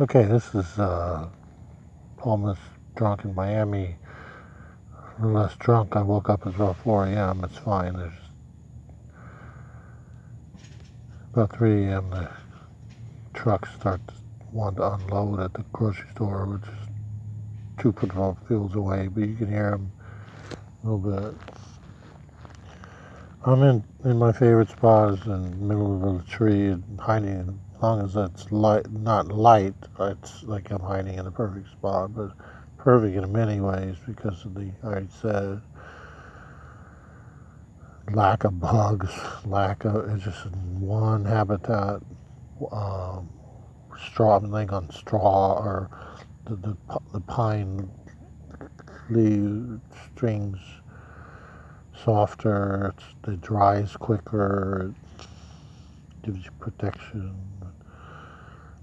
Okay, this is uh, almost drunk in Miami. Less drunk. I woke up at about 4 a.m. It's fine. There's about 3 a.m. The trucks start to want to unload at the grocery store, which is two football fields away, but you can hear them a little bit. I'm in, in my favorite spot is in the middle of a tree and hiding long as it's light, not light, it's like I'm hiding in the perfect spot, but perfect in many ways because of the, I said, lack of bugs, lack of, it's just one habitat, um, straw, I'm laying on straw or the, the, the pine leaves, strings softer, it dries quicker, it gives you protection.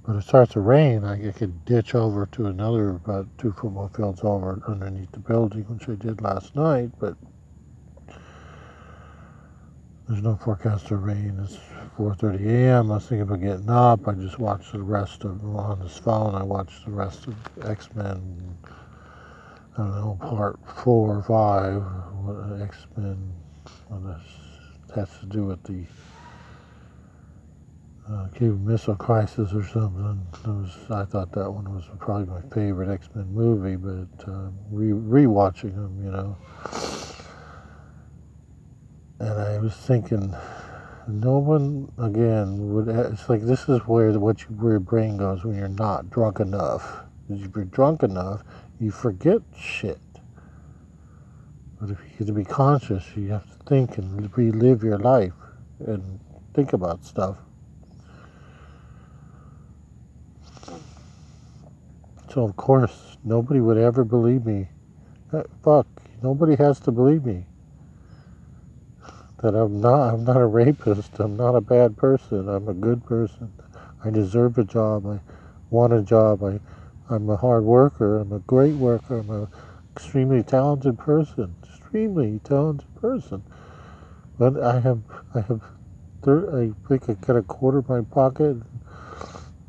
But it starts to rain, I could ditch over to another about two football fields over underneath the building, which I did last night, but there's no forecast of rain. It's 4.30 a.m. I was thinking about getting up. I just watched the rest of, on this phone, I watched the rest of X-Men I don't know, part four or five, X Men, what has to do with the uh, Cuban Missile Crisis or something. Was, I thought that one was probably my favorite X Men movie, but uh, re rewatching them, you know. And I was thinking, no one again would. It's like this is where what you, where your brain goes when you're not drunk enough. If you're drunk enough, you forget shit. But if you to be conscious, you have to think and relive your life and think about stuff. So of course, nobody would ever believe me. Uh, fuck, nobody has to believe me. That I'm not, I'm not a rapist. I'm not a bad person. I'm a good person. I deserve a job. I want a job. I I'm a hard worker. I'm a great worker. I'm an extremely talented person. Extremely talented person. But I have, I have, I think I got a quarter in my pocket,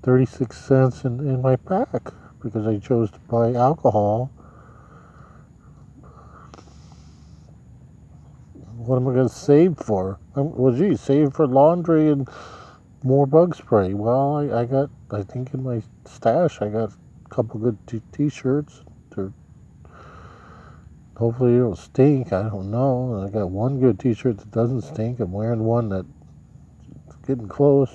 36 cents in, in my pack because I chose to buy alcohol. What am I going to save for? Um, well, gee, save for laundry and more bug spray. Well, I, I got, I think in my stash, I got a couple good t- shirts They're, hopefully it'll stink. I don't know. I got one good t-shirt that doesn't stink. I'm wearing one that's getting close.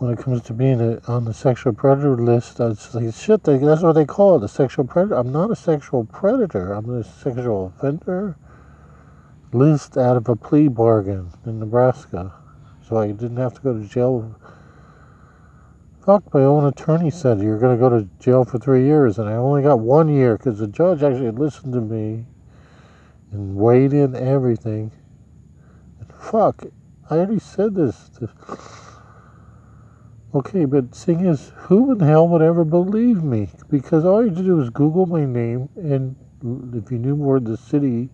When it comes to being a, on the sexual predator list, that's like shit. They, that's what they call it, a sexual predator. I'm not a sexual predator. I'm a sexual offender list out of a plea bargain in Nebraska, so I didn't have to go to jail Fuck, my own attorney said you're going to go to jail for three years, and I only got one year because the judge actually listened to me and weighed in everything. And fuck, I already said this. To... Okay, but thing is, who in hell would ever believe me? Because all you have to do is Google my name, and if you knew where the city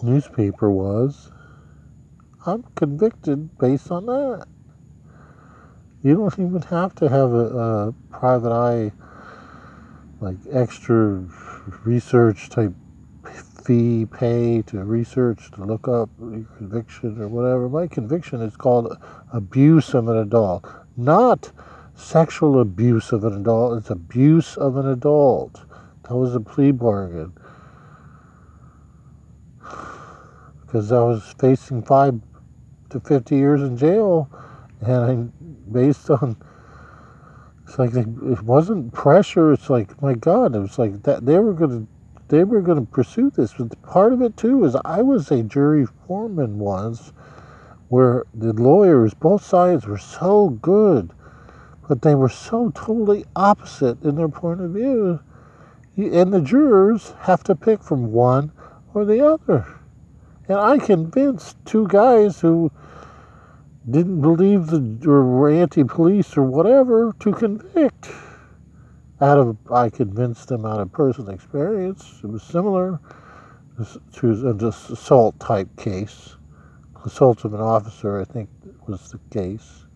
newspaper was, I'm convicted based on that. You don't even have to have a, a private eye, like extra research type fee pay to research to look up your conviction or whatever. My conviction is called abuse of an adult, not sexual abuse of an adult. It's abuse of an adult. That was a plea bargain. Because I was facing five to 50 years in jail and I based on it's like it wasn't pressure. It's like my God, it was like that they were gonna they were gonna pursue this. But part of it too is I was a jury foreman once, where the lawyers, both sides, were so good, but they were so totally opposite in their point of view, and the jurors have to pick from one or the other. And I convinced two guys who didn't believe the or were anti-police or whatever to convict. Out of I convinced them out of personal experience. It was similar to an uh, assault type case. Assault of an officer, I think, was the case.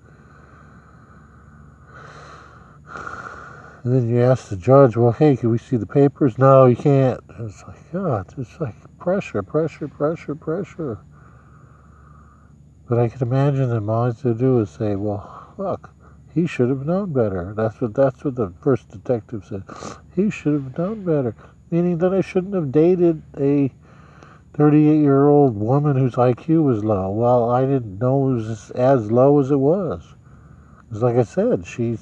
And then you ask the judge, well, hey, can we see the papers? No, you can't. It's like, God, it's like pressure, pressure, pressure, pressure. But I can imagine them all they do is say, well, look, he should have known better. That's what that's what the first detective said. He should have known better, meaning that I shouldn't have dated a 38 year old woman whose IQ was low. Well, I didn't know it was as low as it was. Because, like I said, she,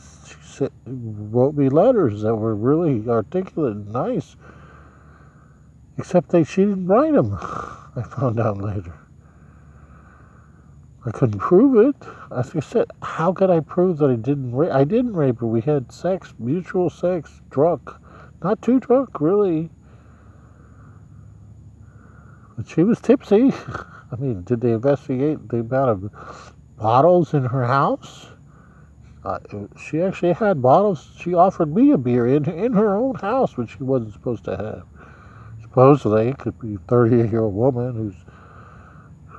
she wrote me letters that were really articulate and nice, except that she didn't write them. I found out later. I couldn't prove it. As I said, how could I prove that I didn't rape? I didn't rape her. We had sex, mutual sex, drunk, not too drunk, really. But she was tipsy. I mean, did they investigate the amount of bottles in her house? Uh, she actually had bottles. She offered me a beer in in her own house, which she wasn't supposed to have. Supposedly, it could be a 38 year old woman who's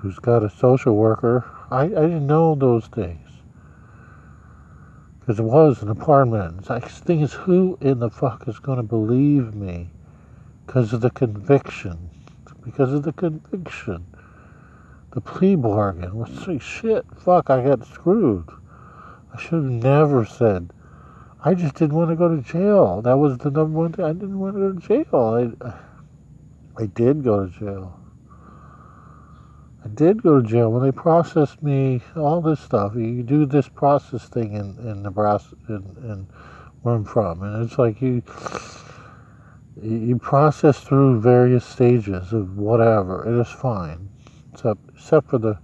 who's got a social worker. I, I didn't know those things. Because it was an apartment. The thing is, who in the fuck is going to believe me? Because of the conviction. Because of the conviction. The plea bargain. What's like, shit, fuck, I got screwed. I should have never said. I just didn't want to go to jail. That was the number one thing. I didn't want to go to jail. I, I did go to jail. I did go to jail when they processed me. All this stuff. You do this process thing in in Nebraska, in, in where I'm from, and it's like you you process through various stages of whatever. It is fine, except except for the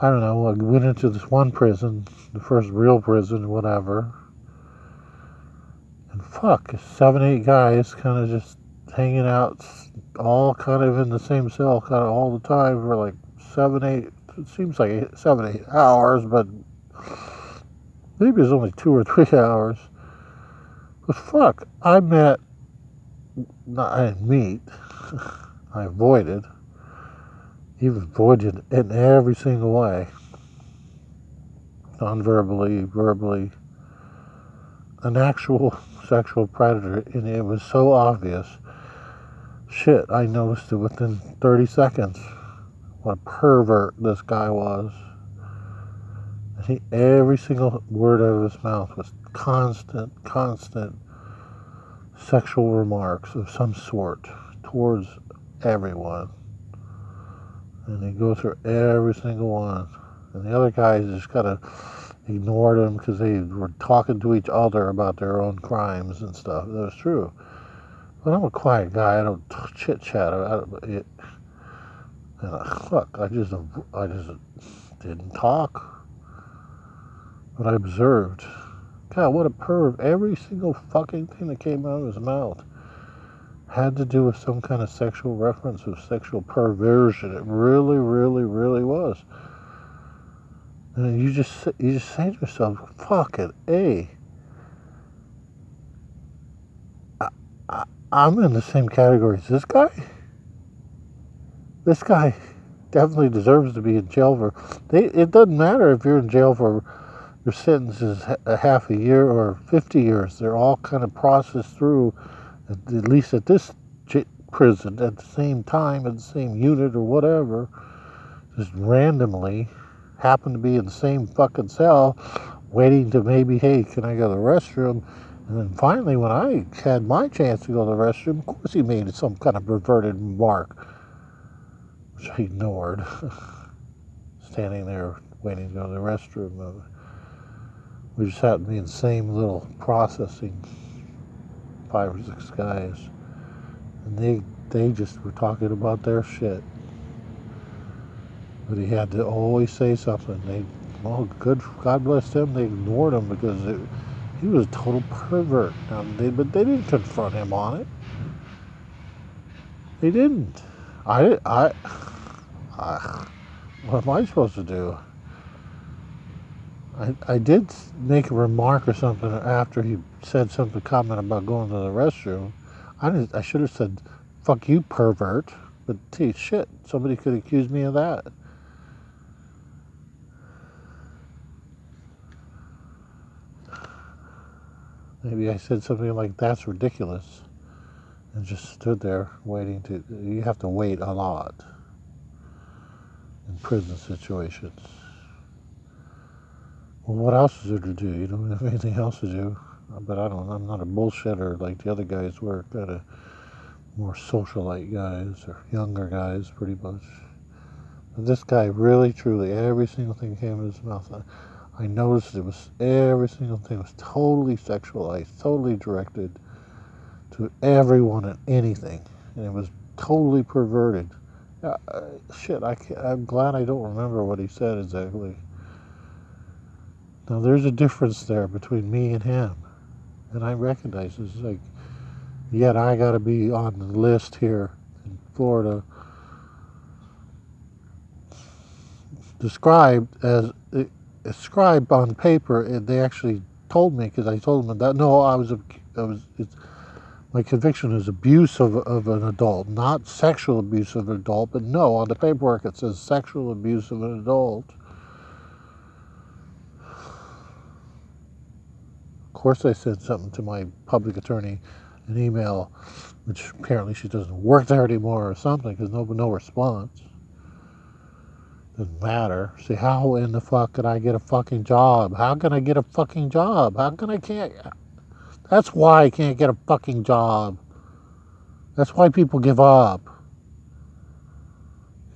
I don't know. I went into this one prison, the first real prison, whatever, and fuck, seven eight guys kind of just hanging out all kind of in the same cell kind of all the time for like seven, eight, it seems like seven, eight hours, but maybe it's only two or three hours. But fuck, I met, not, I didn't meet, I avoided, even avoided in every single way, non-verbally, verbally, an actual sexual predator, and it was so obvious Shit, I noticed it within 30 seconds. What a pervert this guy was. He, every single word out of his mouth was constant, constant sexual remarks of some sort towards everyone. And he goes through every single one. And the other guys just kind of ignored him because they were talking to each other about their own crimes and stuff. That was true. But I'm a quiet guy. I don't chit chat about it. And I, look, I just, I just didn't talk. But I observed. God, what a perv. Every single fucking thing that came out of his mouth had to do with some kind of sexual reference of sexual perversion. It really, really, really was. And you just you just say to yourself, "Fuck it, a." I'm in the same category as this guy. This guy definitely deserves to be in jail for. They, it doesn't matter if you're in jail for your sentence is a half a year or 50 years. They're all kind of processed through, at, least at this prison, at the same time, at the same unit or whatever, just randomly happen to be in the same fucking cell, waiting to maybe, hey, can I go to the restroom? And then finally, when I had my chance to go to the restroom, of course he made some kind of perverted remark, which I ignored. Standing there waiting to go to the restroom. We just happened to be in the same little processing, five or six guys. And they, they just were talking about their shit. But he had to always say something. They, well, good, God bless them, they ignored him because it, he was a total pervert. Now, they, but they didn't confront him on it. They didn't. I, I, I, what am I supposed to do? I, I did make a remark or something after he said something comment about going to the restroom. I I should have said, "Fuck you, pervert." But gee, shit, somebody could accuse me of that. Maybe I said something like, that's ridiculous. And just stood there waiting to. You have to wait a lot in prison situations. Well, what else is there to do? You don't have anything else to do. But I don't. I'm not a bullshitter like the other guys were. Kind of more socialite guys or younger guys, pretty much. But this guy really, truly, every single thing came in his mouth. I, noticed it was every single thing was totally sexualized, totally directed to everyone and anything, and it was totally perverted. Uh, shit, I I'm glad I don't remember what he said exactly. Now there's a difference there between me and him, and I recognize this. Like, yet I got to be on the list here in Florida, described as described on paper. And they actually told me because I told them that no, I was I was. My conviction is abuse of, of an adult, not sexual abuse of an adult, but no, on the paperwork it says sexual abuse of an adult. Of course, I said something to my public attorney, an email, which apparently she doesn't work there anymore or something, because no, no response. Doesn't matter. See, how in the fuck can I get a fucking job? How can I get a fucking job? How can I can't? That's why I can't get a fucking job. That's why people give up.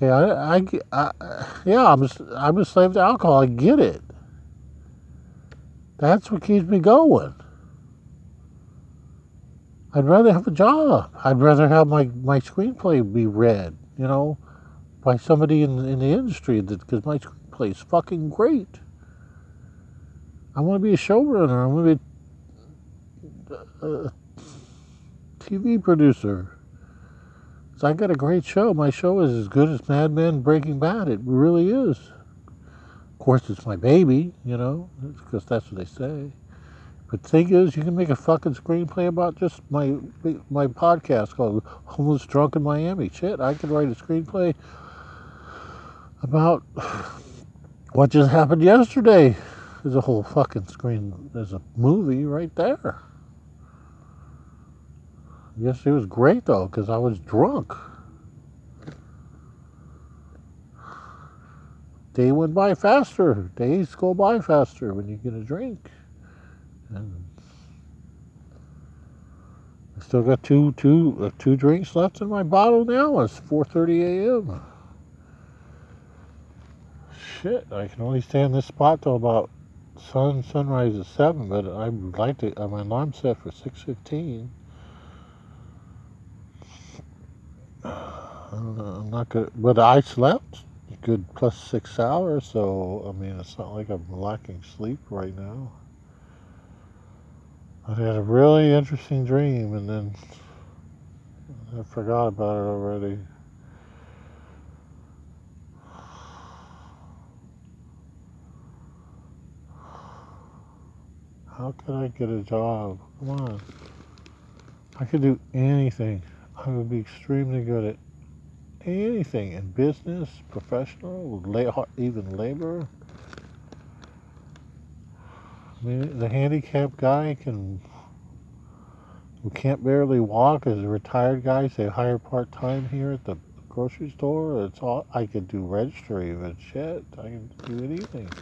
Yeah, I, I, I yeah, I'm I'm a slave to alcohol. I get it. That's what keeps me going. I'd rather have a job. I'd rather have my, my screenplay be read, you know, by somebody in, in the industry because my is fucking great. I want to be a showrunner. I want to be a TV producer. So I got a great show. My show is as good as Mad Men Breaking Bad. It really is. Of course, it's my baby, you know, because that's what they say. But the thing is, you can make a fucking screenplay about just my my podcast called Homeless Drunk in Miami. Shit, I could write a screenplay about what just happened yesterday. There's a whole fucking screen. There's a movie right there. Yes, it was great though, because I was drunk. Day went by faster. Days go by faster when you get a drink. And I still got two, two, uh, two drinks left in my bottle now. It's 4:30 a.m. Shit, I can only stay in this spot till about sun sunrise at seven, but I'd like to. Uh, my alarm set for 6:15. I'm not good, but I slept good plus six hours, so I mean, it's not like I'm lacking sleep right now. I had a really interesting dream, and then I forgot about it already. How could I get a job? Come on. I could do anything. I would be extremely good at anything in business, professional, even labor. I mean, the handicapped guy can who can't barely walk as a retired guy. Say hire part time here at the grocery store. It's all I could do registry, but shit, I can do anything.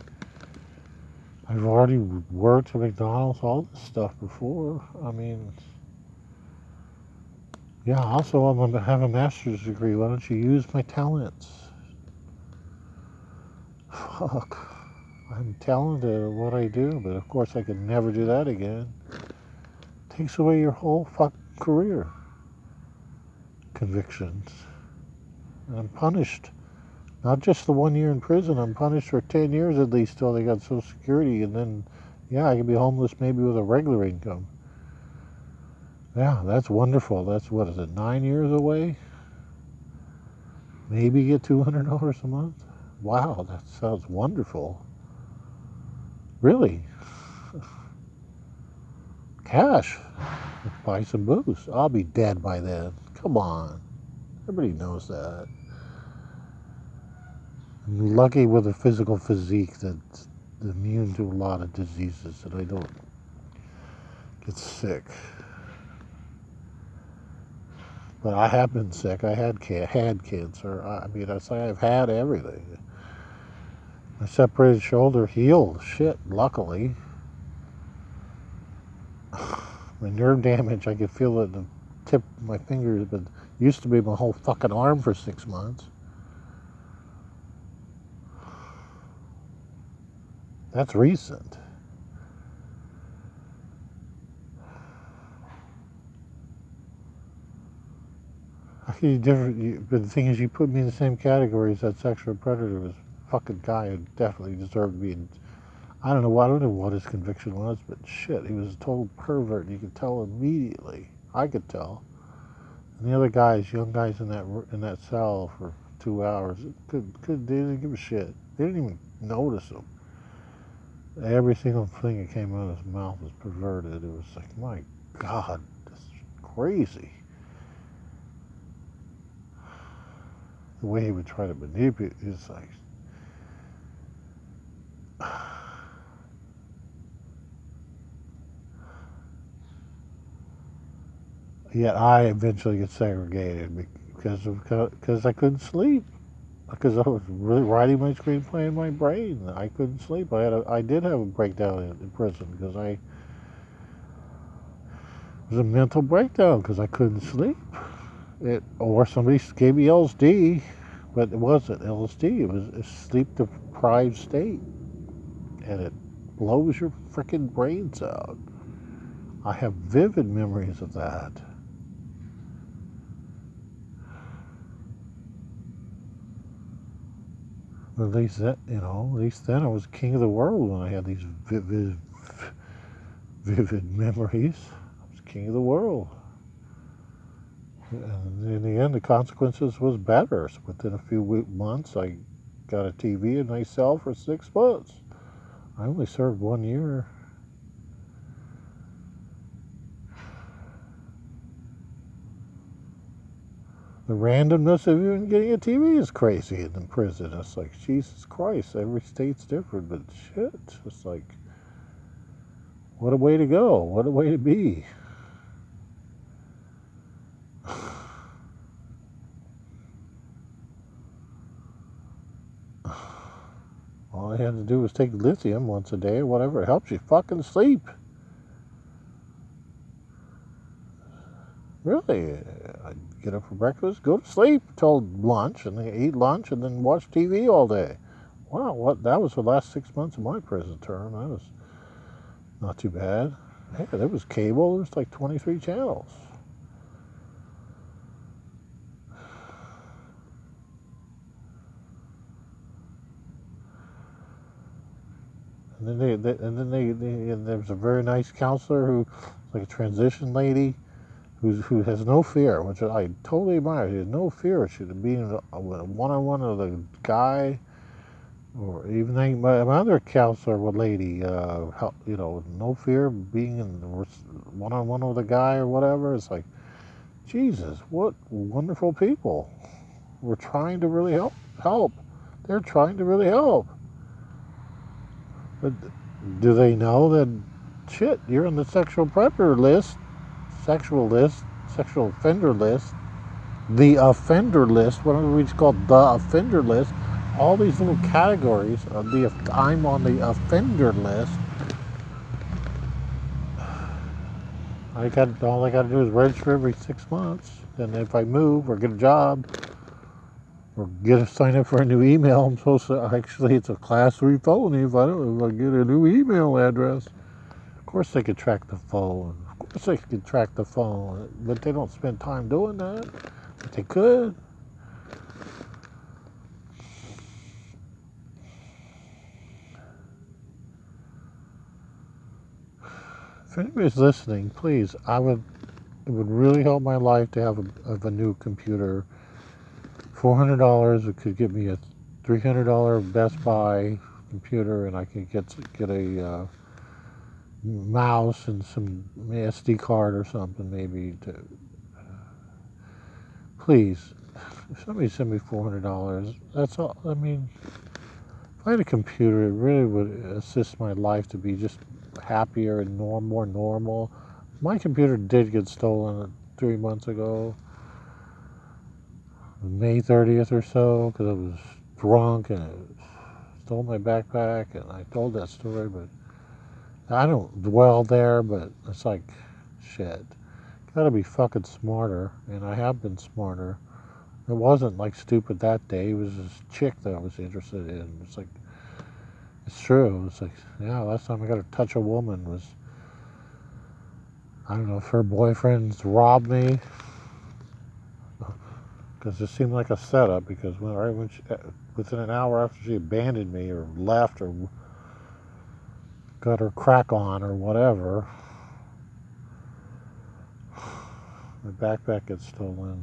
I've already worked at McDonald's, all this stuff before. I mean. Yeah, also I'm going to have a master's degree. Why don't you use my talents? Fuck. I'm talented at what I do, but of course I could never do that again. takes away your whole fucking career. Convictions. And I'm punished. Not just the one year in prison, I'm punished for 10 years at least till they got Social Security, and then, yeah, I could be homeless maybe with a regular income. Yeah, that's wonderful. That's what is it, nine years away? Maybe get $200 a month? Wow, that sounds wonderful. Really? Cash. Buy some booze. I'll be dead by then. Come on. Everybody knows that. I'm lucky with a physical physique that's immune to a lot of diseases that I don't get sick. But I have been sick. I had ca- had cancer. I mean, I say I've had everything. My separated shoulder healed. Shit, luckily. My nerve damage, I could feel it in the tip of my fingers, but used to be my whole fucking arm for six months. That's recent. You different? You, but the thing is, you put me in the same category as that sexual predator was fucking guy who definitely deserved to be. In, I don't know. I don't know what his conviction was, but shit, he was a total pervert. You could tell immediately. I could tell. And the other guys, young guys in that in that cell for two hours, could could they didn't give a shit. They didn't even notice him. Every single thing that came out of his mouth was perverted. It was like, my God, this is crazy. The way he would try to manipulate, is like. Yet I eventually get segregated because of because I couldn't sleep because I was really writing my screenplay in my brain. I couldn't sleep. I had a, I did have a breakdown in, in prison because I it was a mental breakdown because I couldn't sleep. It or somebody gave me LSD, but it wasn't LSD. It was a sleep deprived state, and it blows your freaking brains out. I have vivid memories of that. At least that, you know, at least then I was king of the world when I had these vivid, vivid memories. I was king of the world. And in the end, the consequences was better. So within a few months, I got a TV and my cell for six months. I only served one year. The randomness of even getting a TV is crazy in the prison. It's like, Jesus Christ, every state's different, but shit, it's like, what a way to go. What a way to be. All I had to do was take lithium once a day or whatever. It helps you fucking sleep. Really, get up for breakfast, go to sleep till lunch, and then eat lunch, and then watch TV all day. Wow, what that was the last six months of my prison term. That was not too bad. Hey, there was cable. There was like 23 channels. And then they, they and then they, they, and there was a very nice counselor who, like a transition lady, who's, who has no fear, which I totally admire. He has no fear of being one on one with a guy, or even my, my other counselor, with lady, uh, help, you know, no fear of being one on one with a guy or whatever. It's like, Jesus, what wonderful people. We're trying to really help. Help. They're trying to really help. But do they know that shit? You're on the sexual predator list sexual list, sexual offender list, the offender list, whatever we just call the offender list, all these little categories of the I'm on the offender list. I got all I got to do is register every six months, and if I move or get a job or get a sign up for a new email, I'm supposed to actually it's a class three felony if I don't if I get a new email address. Of course, they could track the phone course they could track the phone, but they don't spend time doing that. But they could. If anybody's listening, please, I would, it would really help my life to have a, have a new computer. $400 it could give me a $300 Best Buy computer and I could get, get a, uh, mouse and some SD card or something maybe to uh, please somebody send me four hundred dollars that's all I mean if I had a computer it really would assist my life to be just happier and norm, more normal My computer did get stolen three months ago. May 30th or so, because I was drunk and it stole my backpack, and I told that story, but I don't dwell there, but it's like, shit. Gotta be fucking smarter, and I have been smarter. It wasn't like stupid that day. It was this chick that I was interested in. It's like, it's true. It's like, yeah, last time I got to touch a woman was, I don't know if her boyfriends robbed me. Because it seemed like a setup. Because when, right when she, uh, within an hour after she abandoned me or left or got her crack on or whatever, my backpack gets stolen.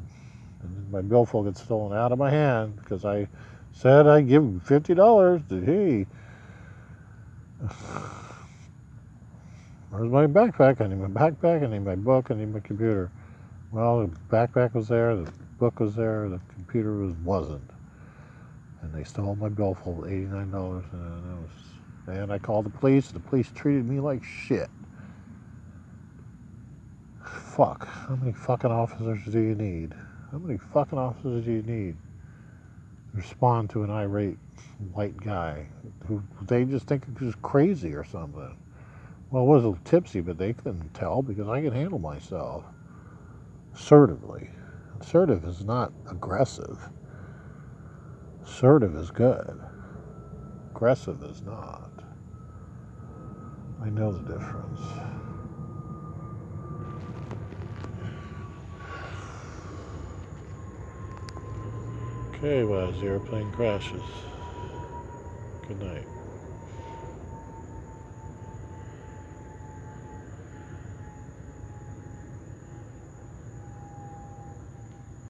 And my billfold gets stolen out of my hand because I said I'd give him $50 to he. Where's my backpack? I need my backpack, I need my book, I need my computer. Well, the backpack was there, the book was there, the computer was, wasn't. And they stole my billfold, $89, and, it was, and I called the police, the police treated me like shit. Fuck, how many fucking officers do you need? How many fucking officers do you need respond to an irate white guy who they just think is crazy or something? Well, I was a little tipsy, but they couldn't tell because I can handle myself assertively. Assertive is not aggressive. Assertive is good. Aggressive is not. I know the difference. Okay, well, the airplane crashes. Good night.